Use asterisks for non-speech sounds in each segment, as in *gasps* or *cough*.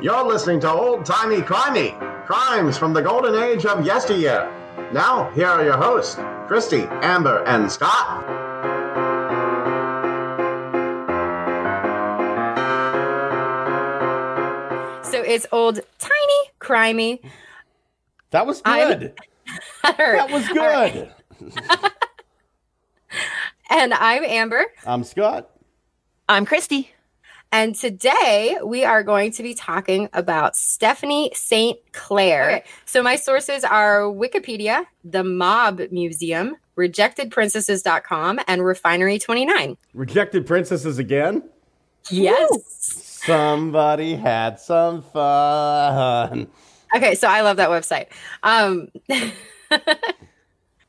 You're listening to Old Timey Crimey, crimes from the golden age of yesteryear. Now, here are your hosts, Christy, Amber, and Scott. So it's old timey crimey. That was good. *laughs* That That was good. *laughs* And I'm Amber. I'm Scott. I'm Christy. And today we are going to be talking about Stephanie St. Clair. So my sources are Wikipedia, the Mob Museum, rejectedprincesses.com, and Refinery29. Rejected princesses again. Yes. Somebody had some fun. Okay, so I love that website. Um *laughs*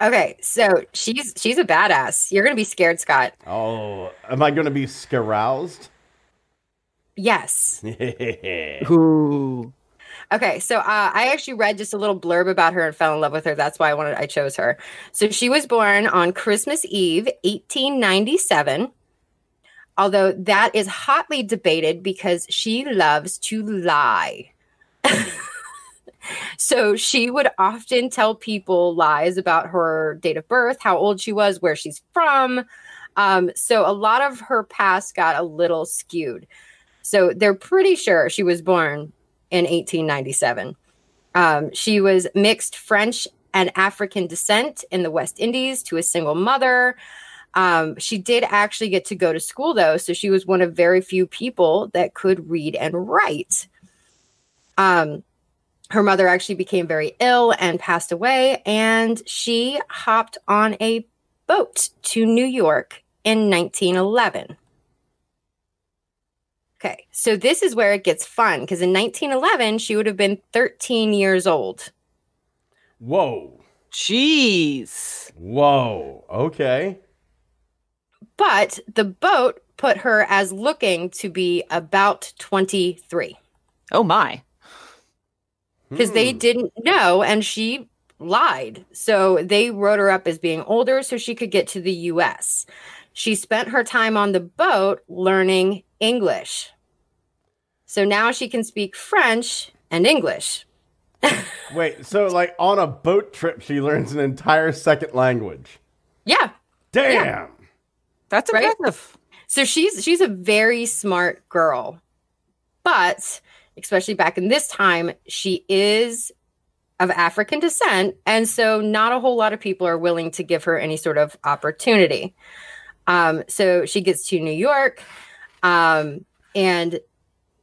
Okay, so she's she's a badass. You're gonna be scared, Scott. Oh, am I going to be scaroused? Yes. *laughs* Ooh. Okay, so uh, I actually read just a little blurb about her and fell in love with her. That's why I wanted I chose her. So she was born on Christmas Eve, 1897. Although that is hotly debated because she loves to lie. *laughs* so she would often tell people lies about her date of birth, how old she was, where she's from. Um, so a lot of her past got a little skewed. So they're pretty sure she was born in 1897. Um, she was mixed French and African descent in the West Indies to a single mother. Um, she did actually get to go to school, though, so she was one of very few people that could read and write. Um, her mother actually became very ill and passed away, and she hopped on a boat to New York in 1911. Okay, so this is where it gets fun because in 1911, she would have been 13 years old. Whoa. Jeez. Whoa. Okay. But the boat put her as looking to be about 23 Oh my. because they Hmm. didn't know and she lied. So they wrote her up as being older so she could get to the US. She spent her time on the boat learning English. So now she can speak French and English. *laughs* Wait, so like on a boat trip, she learns an entire second language. Yeah. Damn. That's Right? impressive. So she's she's a very smart girl. But especially back in this time, she is of African descent and so not a whole lot of people are willing to give her any sort of opportunity. Um so she gets to New York um and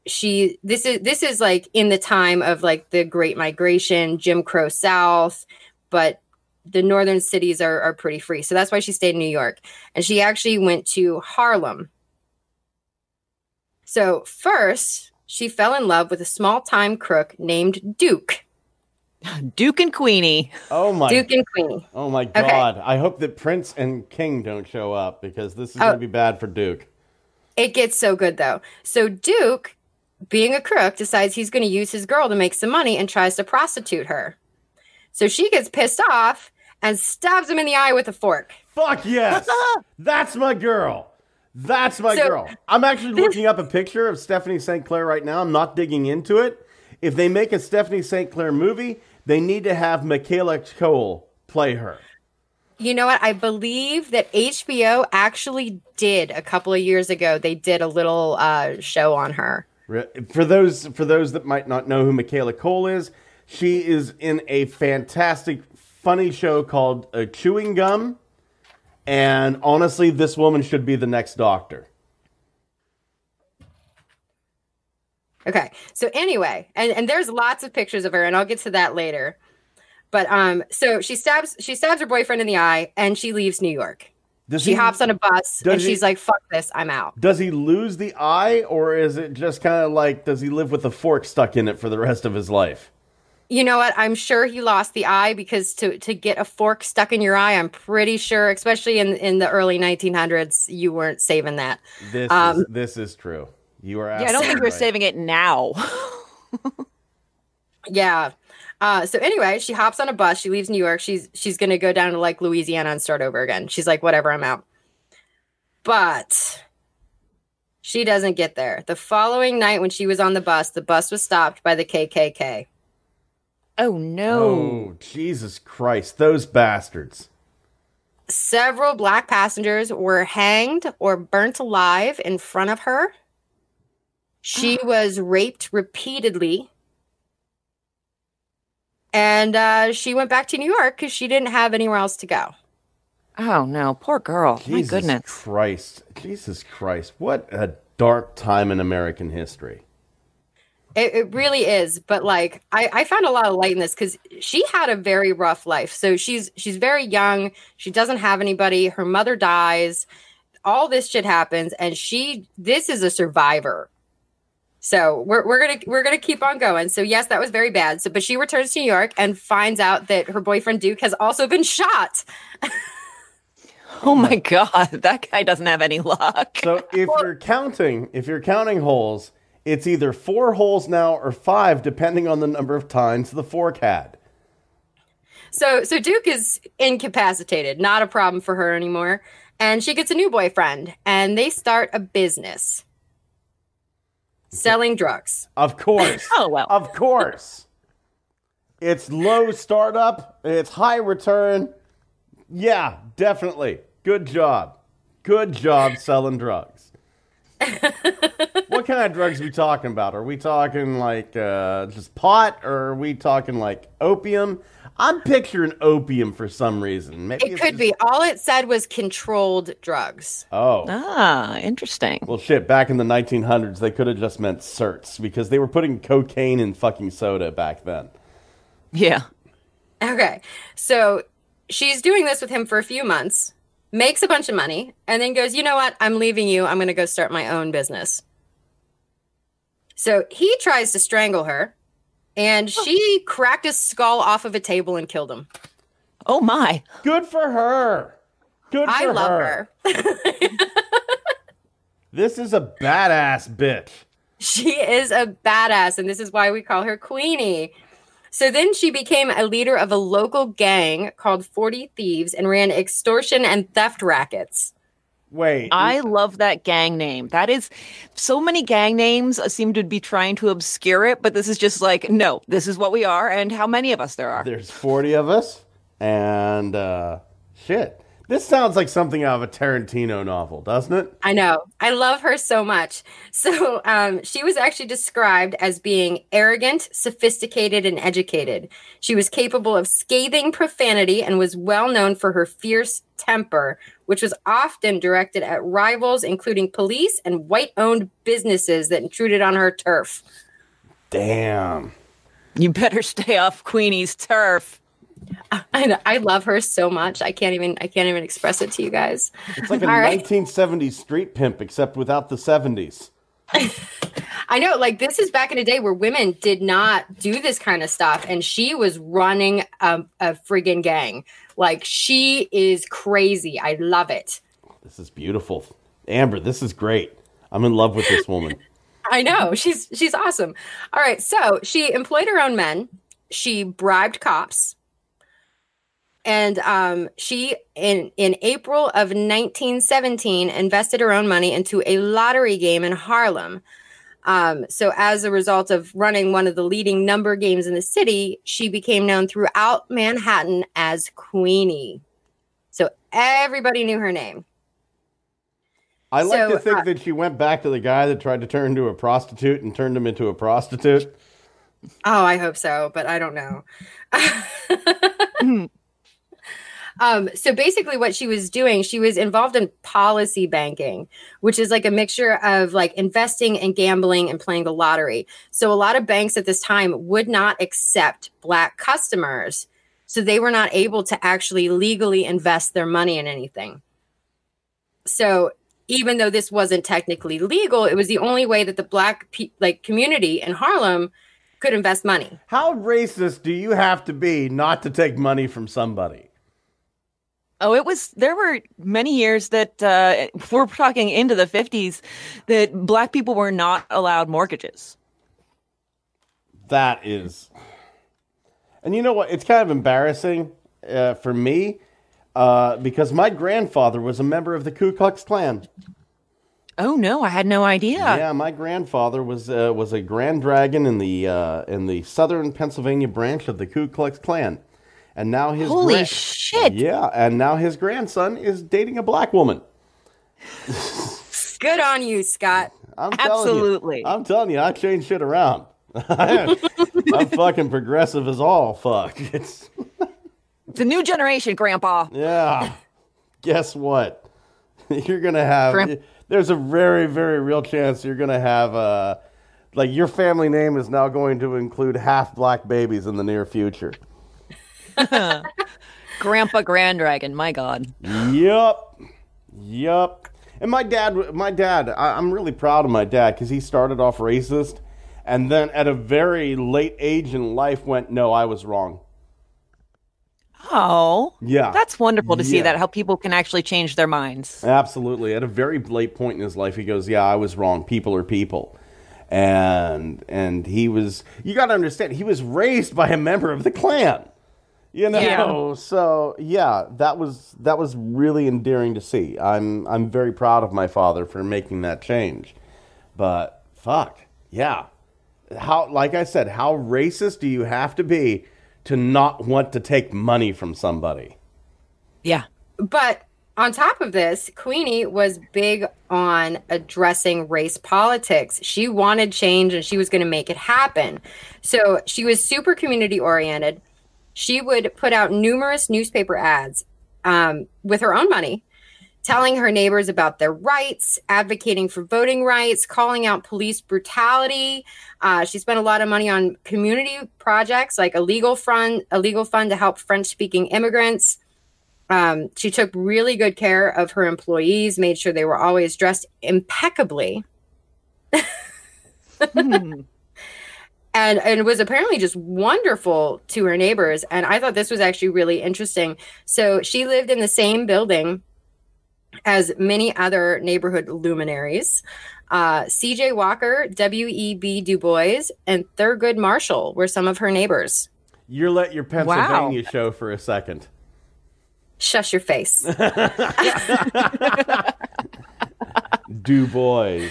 she this is this is like in the time of like the great migration, Jim Crow South, but the northern cities are, are pretty free. So that's why she stayed in New York. And she actually went to Harlem. So, first, she fell in love with a small time crook named Duke. *laughs* Duke and Queenie. Oh my. Duke and Queenie. Oh my God. I hope that Prince and King don't show up because this is Oh. going to be bad for Duke. It gets so good though. So, Duke, being a crook, decides he's going to use his girl to make some money and tries to prostitute her. So, she gets pissed off and stabs him in the eye with a fork. Fuck yes. *laughs* That's my girl. That's my So- girl. I'm actually looking up a picture of Stephanie St. Clair right now. I'm not digging into it. If they make a Stephanie St. Clair movie, they need to have Michaela Coel play her. You know what? I believe that HBO actually did a couple of years ago. They did a little uh, show on her. For those for those that might not know who Michaela Coel is, she is in a fantastic, funny show called uh, Chewing Gum. And honestly, this woman should be the next Doctor. Okay. So anyway, and, and there's lots of pictures of her, and I'll get to that later. But um, so she stabs she stabs her boyfriend in the eye and she leaves New York. Does She he, hops on a bus does and he- she's like, fuck this, I'm out. Does he lose the eye, or is it just kind of like does he live with a fork stuck in it for the rest of his life? You know what? I'm sure he lost the eye because to to get a fork stuck in your eye, I'm pretty sure, especially in in the early 1900s, you weren't saving that. This Um, is this is true. You are. Yeah, I don't think we're saving it now. *laughs* Yeah. Uh, so anyway, she hops on a bus. She leaves New York. She's she's gonna go down to like Louisiana and start over again. She's like, whatever, I'm out. But She doesn't get there. The following night, when she was on the bus, the bus was stopped by the KKK. Oh no. Oh, Jesus Christ. Those bastards. Several black passengers were hanged or burnt alive in front of her. She *gasps* was raped repeatedly. And uh, she went back to New York because she didn't have anywhere else to go. Oh no, poor girl. My goodness. Christ. Jesus Christ. What a dark time in American history. It, it really is, but like I, I found a lot of light in this because she had a very rough life. So she's she's very young. She doesn't have anybody. Her mother dies. All this shit happens, and she this is a survivor. So we're we're gonna we're gonna keep on going. So yes, that was very bad. So but she returns to New York and finds out that her boyfriend Duke has also been shot. *laughs* Oh my god, that guy doesn't have any luck. So if you're counting, if you're counting holes, it's either four holes now or five, depending on the number of times the fork had. So so Duke is incapacitated, not a problem for her anymore. And she gets a new boyfriend and they start a business selling drugs. Of course. *laughs* Oh well. Of course. It's low startup, it's high return. Yeah, definitely. Good job. Good job selling drugs. *laughs* what kind of drugs are we talking about? Are we talking like uh, just pot or are we talking like opium? I'm picturing opium for some reason. Maybe It could just- be. All it said was controlled drugs. Oh. Ah, interesting. Well, shit, back in the 1900s, they could have just meant certs because they were putting cocaine in fucking soda back then. Yeah. Okay. So she's doing this with him for a few months, makes a bunch of money, and then goes, you know what? I'm leaving you. I'm going to go start my own business. So he tries to strangle her, and she cracked his skull off of a table and killed him. Oh my. Good for her. Good for I love her. her. *laughs* This is a badass bitch. She is a badass, and this is why we call her Queenie. So then she became a leader of a local gang called 40 Thieves and ran extortion and theft rackets. Wait. I love that gang name. That is so many gang names seem to be trying to obscure it, but this is just like, no, this is what we are and how many of us there are. There's 40 of us, and uh, shit. This sounds like something out of a Tarantino novel, doesn't it? I know. I love her so much. *laughs* So um, she was actually described as being arrogant, sophisticated, and educated. She was capable of scathing profanity and was well known for her fierce temper, which was often directed at rivals, including police and white owned businesses that intruded on her turf. Damn. You better stay off Queenie's turf. *laughs* I, know- I love her so much. I can't even I can't even express it to you guys. It's like a All right. 1970s street pimp, except without the 70s. *laughs* I know, like this is back in a day where women did not do this kind of stuff, and she was running a, a friggin' gang. Like she is crazy. I love it. This is beautiful. Amber, this is great. I'm in love with this woman. *laughs* I know she's she's awesome. All right, so she employed her own men. She bribed cops, and um, she in in April of 1917 invested her own money into a lottery game in Harlem. Um, so as a result of running one of the leading number games in the city, she became known throughout Manhattan as Queenie. So everybody knew her name. I like So, to think uh, that she went back to the guy that tried to turn into a prostitute and turned him into a prostitute. Oh, I hope so, but I don't know. *laughs* *laughs* um, so basically, what she was doing, she was involved in policy banking, which is like a mixture of like investing and gambling and playing the lottery. So a lot of banks at this time would not accept black customers. So they were not able to actually legally invest their money in anything. So even though this wasn't technically legal, it was the only way that the black pe- like community in Harlem could invest money. How racist do you have to be not to take money from somebody? Oh, it was. There were many years that uh, *laughs* we're talking into the fifties that black people were not allowed mortgages. That is. And you know what? It's kind of embarrassing uh, for me uh, because my grandfather was a member of the Ku Klux Klan. Oh no, I had no idea. Yeah, my grandfather was uh, was a Grand Dragon in the uh, in the Southern Pennsylvania branch of the Ku Klux Klan, and now his Holy gran- shit. Yeah, and now his grandson is dating a black woman. Good on you, Scott. *laughs* I'm telling you, Absolutely. I'm telling you, I change shit around. *laughs* I'm fucking progressive as all fuck. It's It's a new generation, Grandpa. yeah. Guess what? *laughs* You're gonna have. Grand- there's a very, very real chance you're gonna have. Uh, like your family name is now going to include half black babies in the near future. *laughs* Grandpa Grand Dragon. My God. Yup. Yup. And my dad, my dad, I, I'm really proud of my dad because he started off racist, and then at a very late age in life went, no, I was wrong. Oh, Yeah. that's wonderful to see that how people can actually change their minds. Absolutely. At a very late point in his life, he goes, "Yeah, I was wrong. People are people." And and he was you got to understand, he was raised by a member of the Klan. You know, Yeah. so yeah, that was that was really endearing to see. I'm I'm very proud of my father for making that change. But fuck, yeah. How like I said, how racist do you have to be to not want to take money from somebody? Yeah. But on top of this, Queenie was big on addressing race politics. She wanted change and she was going to make it happen. So she was super community oriented. She would put out numerous newspaper ads um, with her own money, telling her neighbors about their rights, advocating for voting rights, calling out police brutality. Uh, she spent a lot of money on community projects like a legal fund, a legal fund to help French-speaking immigrants. Um, she took really good care of her employees, made sure they were always dressed impeccably, Hmm. And and was apparently just wonderful to her neighbors. And I thought this was actually really interesting. So she lived in the same building as many other neighborhood luminaries. Uh, C.J. Walker, W.E.B. Du Bois, and Thurgood Marshall were some of her neighbors. You're let your Pennsylvania show for a second. Shush your face. *laughs* Du Bois.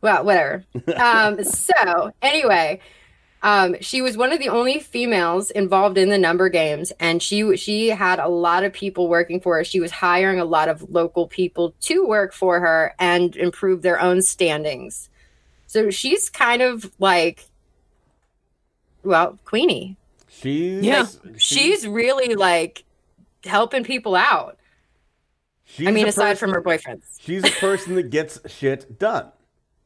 Well, whatever. *laughs* Um, so anyway, um, she was one of the only females involved in the number games, and she she had a lot of people working for her. She was hiring a lot of local people to work for her and improve their own standings. So she's kind of like, well, Queenie. She's Yeah. She's really like helping people out. she's I mean, aside person- from her boyfriends. she's a person that gets shit done.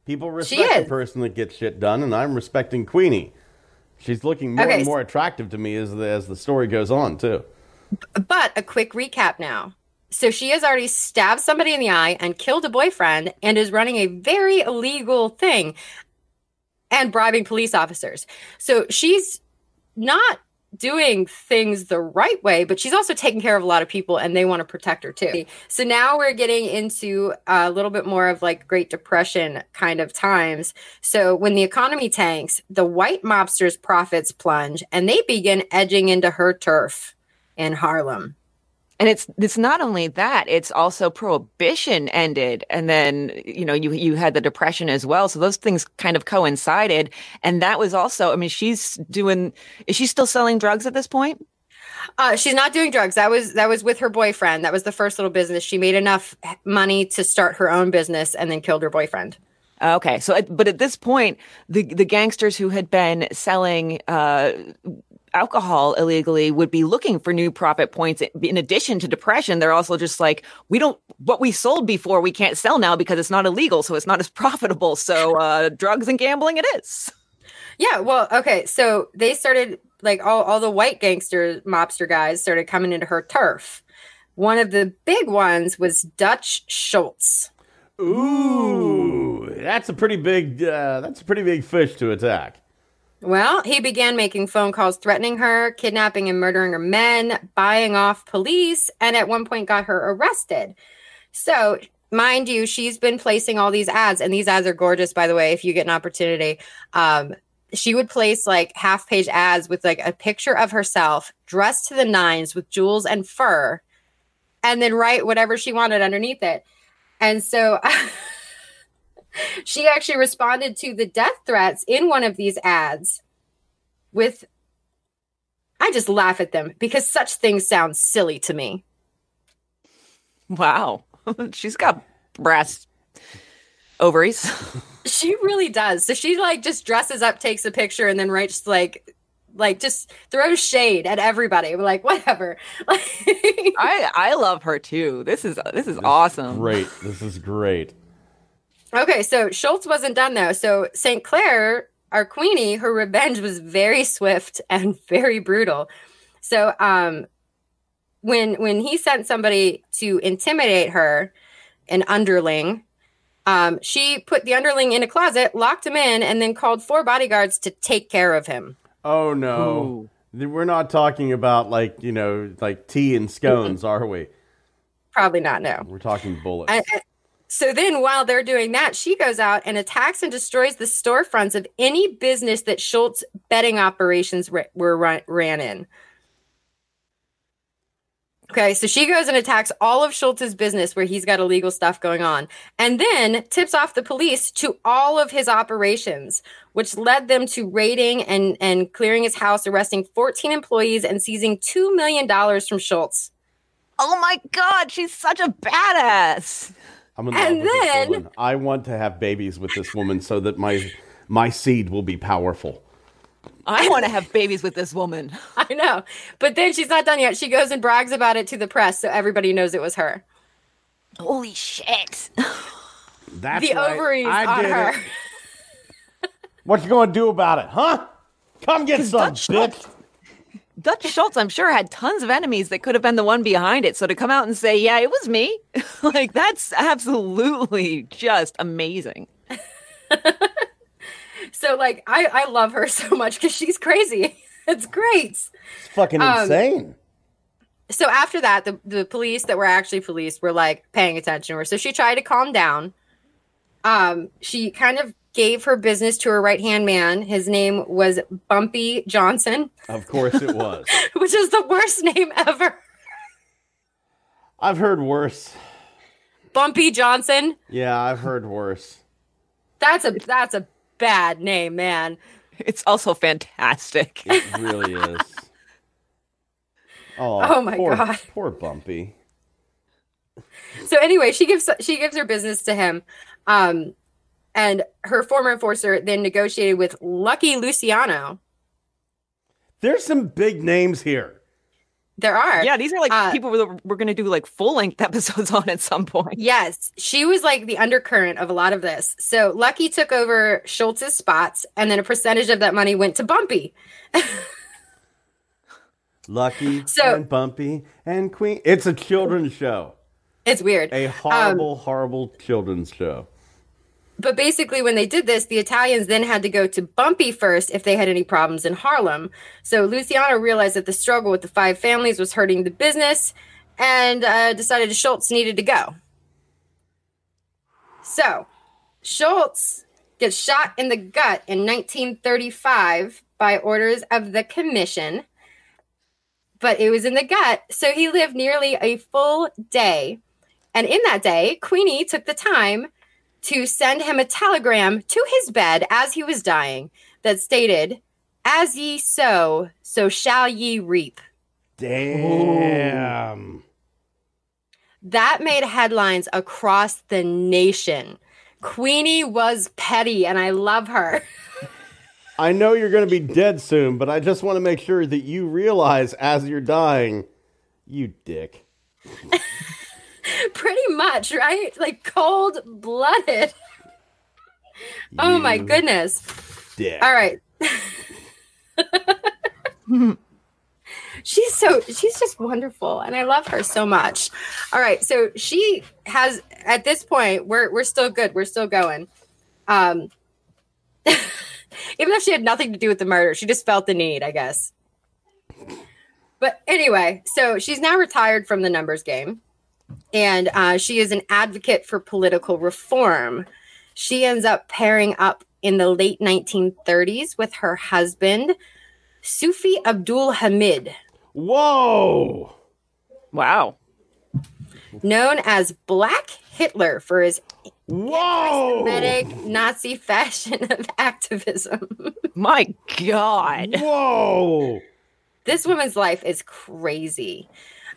People respect the person that gets shit done, and I'm respecting Queenie. She's looking more Okay, and more attractive to me as the as the story goes on too. But a quick recap now. So she has already stabbed somebody in the eye and killed a boyfriend and is running a very illegal thing and bribing police officers. So she's not doing things the right way, but she's also taking care of a lot of people and they want to protect her too. So now we're getting into a little bit more of like Great Depression kind of times. So when the economy tanks, the white mobsters' profits plunge and they begin edging into her turf in Harlem. And it's it's not only that, it's also prohibition ended and then you know you you had the depression as well. So those things kind of coincided and that was also I mean she's doing is she still selling drugs at this point? Uh, she's not doing drugs. That was that was with her boyfriend. That was the first little business. She made enough money to start her own business and then killed her boyfriend. Okay. So but at this point the the gangsters who had been selling uh alcohol illegally would be looking for new profit points in addition to depression they're also just like we don't what we sold before we can't sell now because it's not illegal so it's not as *laughs* profitable so uh drugs and gambling it is Yeah, well, okay. So they started like all, all the white gangster mobster guys started coming into her turf. One of the big ones was Dutch Schultz. Ooh, that's a pretty big uh, that's a pretty big fish to attack. Well, he began making phone calls threatening her, kidnapping and murdering her men, buying off police, and at one point got her arrested. So, mind you, she's been placing all these ads, and these ads are gorgeous, by the way, if you get an opportunity. Um, she would place like half page ads with like a picture of herself dressed to the nines with jewels and fur, and then write whatever she wanted underneath it. And so *laughs* she actually responded to the death threats in one of these ads with I just laugh at them because such things sound silly to me. Wow. *laughs* She's got brass ovaries. *laughs* She really does. So she like just dresses up, takes a picture, and then writes like like just throws shade at everybody. We're like, whatever. *laughs* I I love her too. This is this is awesome. Great. This is great. Okay, so Schultz wasn't done though. So St. Clair, our queenie, her revenge was very swift *laughs* and very brutal. So um when when he sent somebody to intimidate her, an underling, um, she put the underling in a closet, locked him in, and then called four bodyguards to take care of him. Oh no. We're not talking about like, you know, like tea and scones, are we? Probably not, no. We're talking bullets. And- and- so then while they're doing that, she goes out and attacks and destroys the storefronts of any business that Schultz betting operations ra- were run- ran in. Okay, so she goes and attacks all of Schultz's business where he's got illegal stuff going on, and then tips off the police to all of his operations, which led them to raiding and, and clearing his house, arresting 14 employees and seizing $2 million from Schultz. Oh my god, she's such a badass. I'm in and love with this then- woman. I want to have babies with this woman so that my my seed will be powerful. I want to *laughs* have babies with this woman. I know. But then she's not done yet. She goes and brags about it to the press so everybody knows it was her. Holy shit. *laughs* That's the right. ovaries I on her. it. What you gonna do about it, huh? Come get some, Dutch bitch. Dutch Schultz, I'm sure, had tons of enemies that could have been the one behind it. So to come out and say, yeah, it was me, *laughs* like that's absolutely just amazing. *laughs* So like I, I love her so much because she's crazy. *laughs* It's great. It's fucking Um, insane. So after that, the, the police that were actually police were like paying attention to her. So she tried to calm down. Um, she kind of gave her business to her right hand man. His name was Bumpy Johnson, Of course it was. *laughs* which is the worst name ever. I've heard worse. Bumpy Johnson. Yeah, I've heard worse. That's a that's a bad name, man. It's also fantastic. It really *laughs* is. Oh, Oh my poor, God. Poor Bumpy. So anyway, she gives she gives her business to him. Um and her former enforcer then negotiated with Lucky Luciano. There's some big names here. There are. Yeah, these are like Uh, people that we're going to do like full length *laughs* episodes on at some point. Yes, she was like the undercurrent of a lot of this. So Lucky took over Schultz's spots, and then a percentage of that money went to Bumpy. *laughs* Lucky So- and Bumpy and Queen. It's a children's show. It's weird. A Um, horrible, horrible children's show. But basically, when they did this, the Italians then had to go to Bumpy first if they had any problems in Harlem. So Luciano realized that the struggle with the five families was hurting the business and uh, decided Schultz needed to go. So Schultz gets shot in the gut in 1935 by orders of the commission. But it was in the gut, so he lived nearly a full day. And in that day, Queenie took the time to send him a telegram to his bed as he was dying that stated, As ye sow, so shall ye reap. Damn. That made headlines across the nation. Queenie was petty, and I love her. I know you're going to be dead soon, but I just want to make sure that you realize as you're dying, you dick. *laughs* *laughs* Pretty much, right? Like cold blooded. *laughs* Oh my goodness. Dick. All right. *laughs* she's so she's just wonderful and I love her so much. All right, so she has at this point we're we're still good. We're still going. Um even if she had nothing to do with the murder, she just felt the need, I guess. But anyway, so she's now retired from the numbers game and uh, she is an advocate for political reform. She ends up pairing up in the late 1930s with her husband, Sufi Abdul Hamid, Whoa. Wow. known as Black Hitler for his Whoa! Semitic Nazi fashion *laughs* of activism. My God. Whoa! this woman's life is crazy.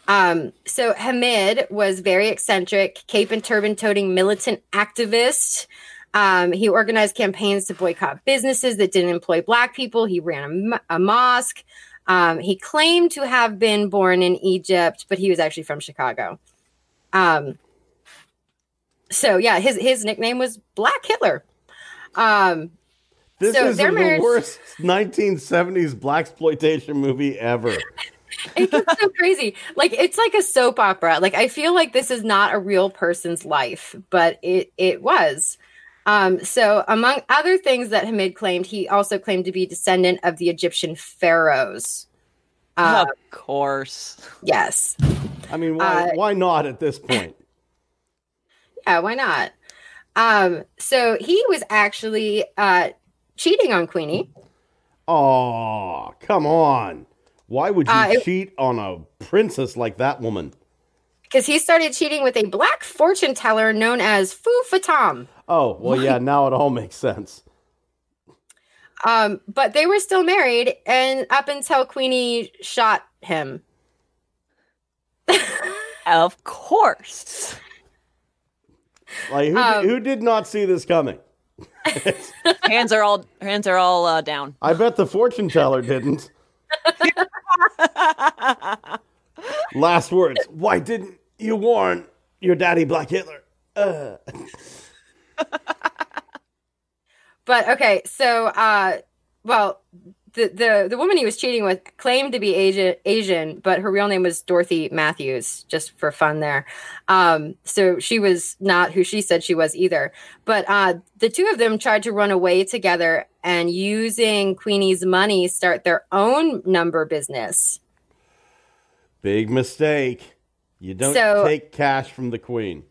Um, so Hamid was very eccentric, cape and turban toting militant activist. Um, he organized campaigns to boycott businesses that didn't employ black people. He ran a, a mosque. Um, he claimed to have been born in Egypt, but he was actually from Chicago. Um, so yeah, his his nickname was Black Hitler. Um, This So is the marriage- worst *laughs* 1970s black exploitation movie ever. It gets so crazy. Like it's like a soap opera. Like I feel like this is not a real person's life, but it it was. Um, so among other things that Hamid claimed, he also claimed to be descendant of the Egyptian pharaohs. Uh, of course. yes. I mean, why, Uh, why not at this point? *laughs* Yeah, why not? Um, so he was actually uh cheating on Queenie. Oh, come on. Why would you Uh, it- cheat on a princess like that woman? Because he started cheating with a black fortune teller known as Fu Futtam. Oh, well, yeah, now it all makes sense. Um, but they were still married, and up until Queenie shot him. *laughs* Of course. Like, who, Um, who did not see this coming? *laughs* hands are all hands are all uh, down. I bet the fortune teller didn't. *laughs* Last words. Why didn't you warn your daddy, Black Hitler? Uh. *laughs* But okay, so uh, well, the the the woman he was cheating with claimed to be Asian, Asian, but her real name was Dorothy Matthews, just for fun there. Um, so she was not who she said she was either. But uh, the two of them tried to run away together and using Queenie's money start their own number business. Big mistake. You don't So- take cash from the queen.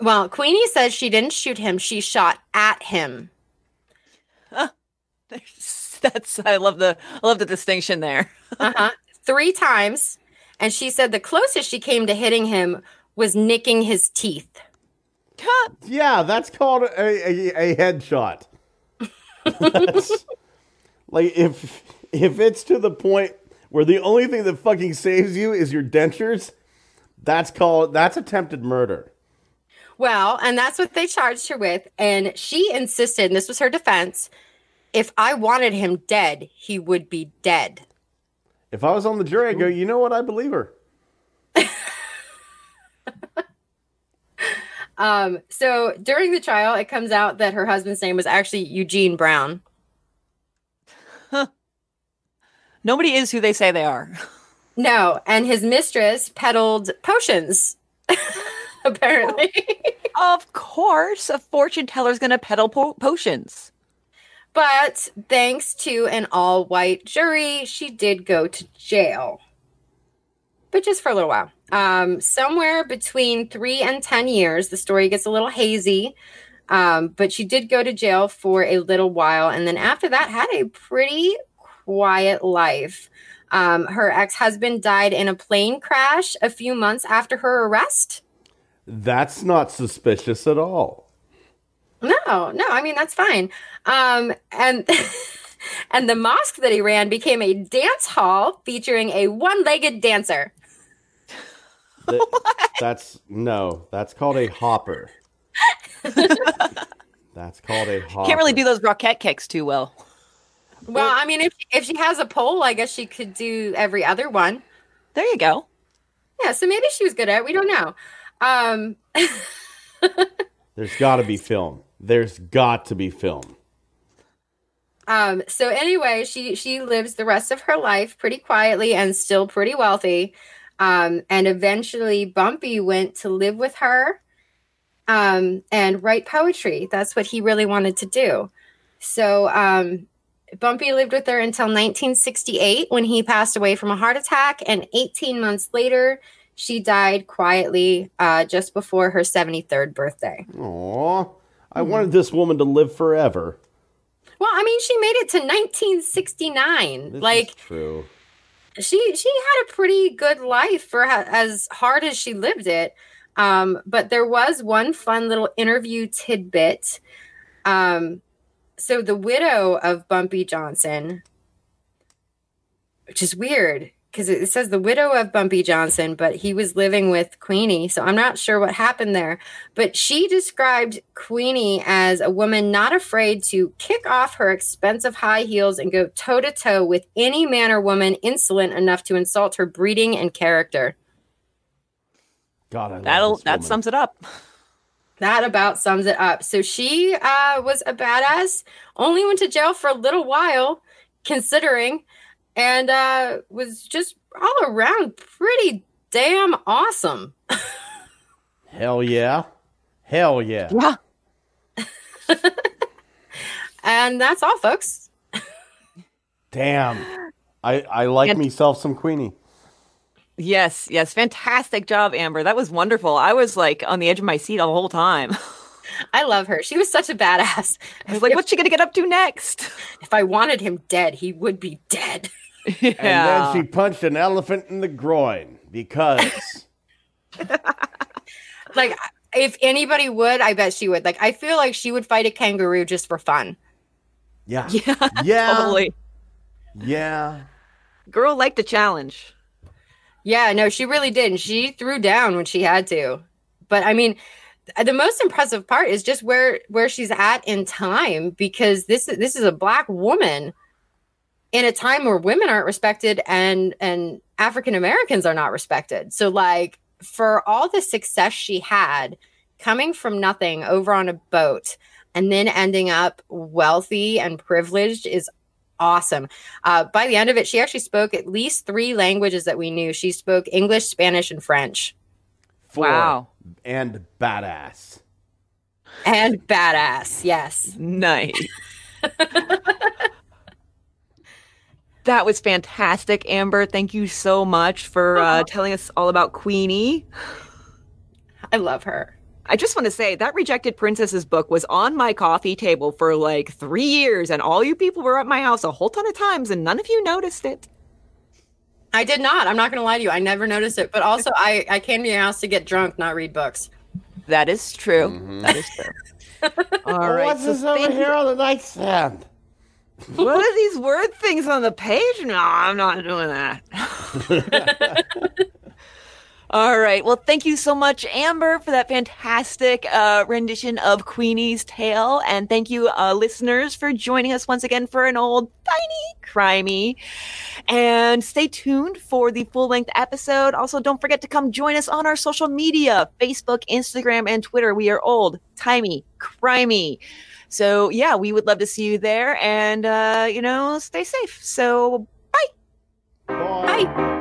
Well, Queenie says she didn't shoot him; she shot at him. *laughs* That's I love the I love the distinction there. *laughs* uh-huh. three times. And she said the closest she came to hitting him was nicking his teeth. Yeah, that's called a, a, a headshot. *laughs* Like if if it's to the point where the only thing that fucking saves you is your dentures, that's called that's attempted murder. Well, and that's what they charged her with. And she insisted, and this was her defense if I wanted him dead, he would be dead. If I was on the jury, I'd go, you know what? I believe her. *laughs* Um, so during the trial, it comes out that her husband's name was actually Eugene Brown. Nobody is who they say they are. No, and his mistress peddled potions, *laughs* apparently. Of course, a fortune teller's going to peddle po- potions. But thanks to an all white jury, she did go to jail. But just for a little while. Um, somewhere between three and 10 years, the story gets a little hazy. Um, but she did go to jail for a little while. And then after that, had a pretty quiet life. Um, her ex husband died in a plane crash a few months after her arrest. That's not suspicious at all. No, no, I mean that's fine. Um, and *laughs* and the mosque that he ran became a dance hall featuring a one-legged dancer. That- *laughs* That's no, that's called a hopper. *laughs* that's called a hopper. Can't really do those rocket kicks too well. Well, I mean, if if she has a pole, I guess she could do every other one. There you go. Yeah, so maybe she was good at. it. We don't know. Um, There's got to be film. There's got to be film. Um, so anyway, she she lives the rest of her life pretty quietly and still pretty wealthy. Um, and eventually Bumpy went to live with her um and write poetry. That's what he really wanted to do. So um Bumpy lived with her until 1968 when he passed away from a heart attack, and 18 months later, she died quietly uh, just before her 73rd birthday. Aw, I wanted this woman to live forever. Well, I mean, she made it to 1969. This like, true. she she had a pretty good life for ha- as hard as she lived it Um, but there was one fun little interview tidbit. Um, so the widow of Bumpy Johnson, which is weird because it says the widow of Bumpy Johnson, but he was living with Queenie. So I'm not sure what happened there. But she described Queenie as a woman not afraid to kick off her expensive high heels and go toe to toe with any man or woman insolent enough to insult her breeding and character. God, I That'll this that woman. sums it up. That about sums it up. So she uh, was a badass, only went to jail for a little while, considering, and uh, was just all around pretty damn awesome. Hell yeah. Hell yeah. Yeah. *laughs* And that's all, folks. Damn. I, I like And- myself some Queenie. Yes, yes. Fantastic job, Amber. That was wonderful. I was like on the edge of my seat all the whole time. I love her. She was such a badass. I was like, what's she going to get up to next? If I wanted him dead, he would be dead. Yeah. And then she punched an elephant in the groin because *laughs* *laughs* Like, if anybody would, I bet she would. Like, I feel like she would fight a kangaroo just for fun. yeah. *laughs* yeah, Yeah. totally. Yeah. Girl liked a challenge. Yeah, no, she really did. And she threw down when she had to. But I mean, the most impressive part is just where where she's at in time because this this is a black woman in a time where women aren't respected and and African Americans are not respected. So like for all the success she had coming from nothing over on a boat and then ending up wealthy and privileged is awesome. Uh, by the end of it, she actually spoke at least three languages that we knew. She spoke English, Spanish, and French. Four. Wow. And badass. And badass, yes. Nice. *laughs* that was fantastic, Amber. Thank you so much for uh, telling us all about Queenie. I love her. I just want to say that Rejected Princesses book was on my coffee table for like three years, and all you people were at my house a whole ton of times, and none of you noticed it. I did not. I'm not going to lie to you. I never noticed it. But also, I, I came to your house to get drunk, not read books. That is true. That is true. *laughs* All right. What's so this over here on the nightstand? What are these word things on the page? No, I'm not doing that. *laughs* All right. Well, thank you so much, Amber, for that fantastic uh, rendition of Queenie's Tale. And thank you, uh, listeners, for joining us once again for an old timey crimey. And stay tuned for the full length episode. Also, don't forget to come join us on our social media Facebook, Instagram, and Twitter. We are old, timey, crimey. So, yeah, we would love to see you there. And, uh, you know, stay safe. So, bye. Bye. Bye.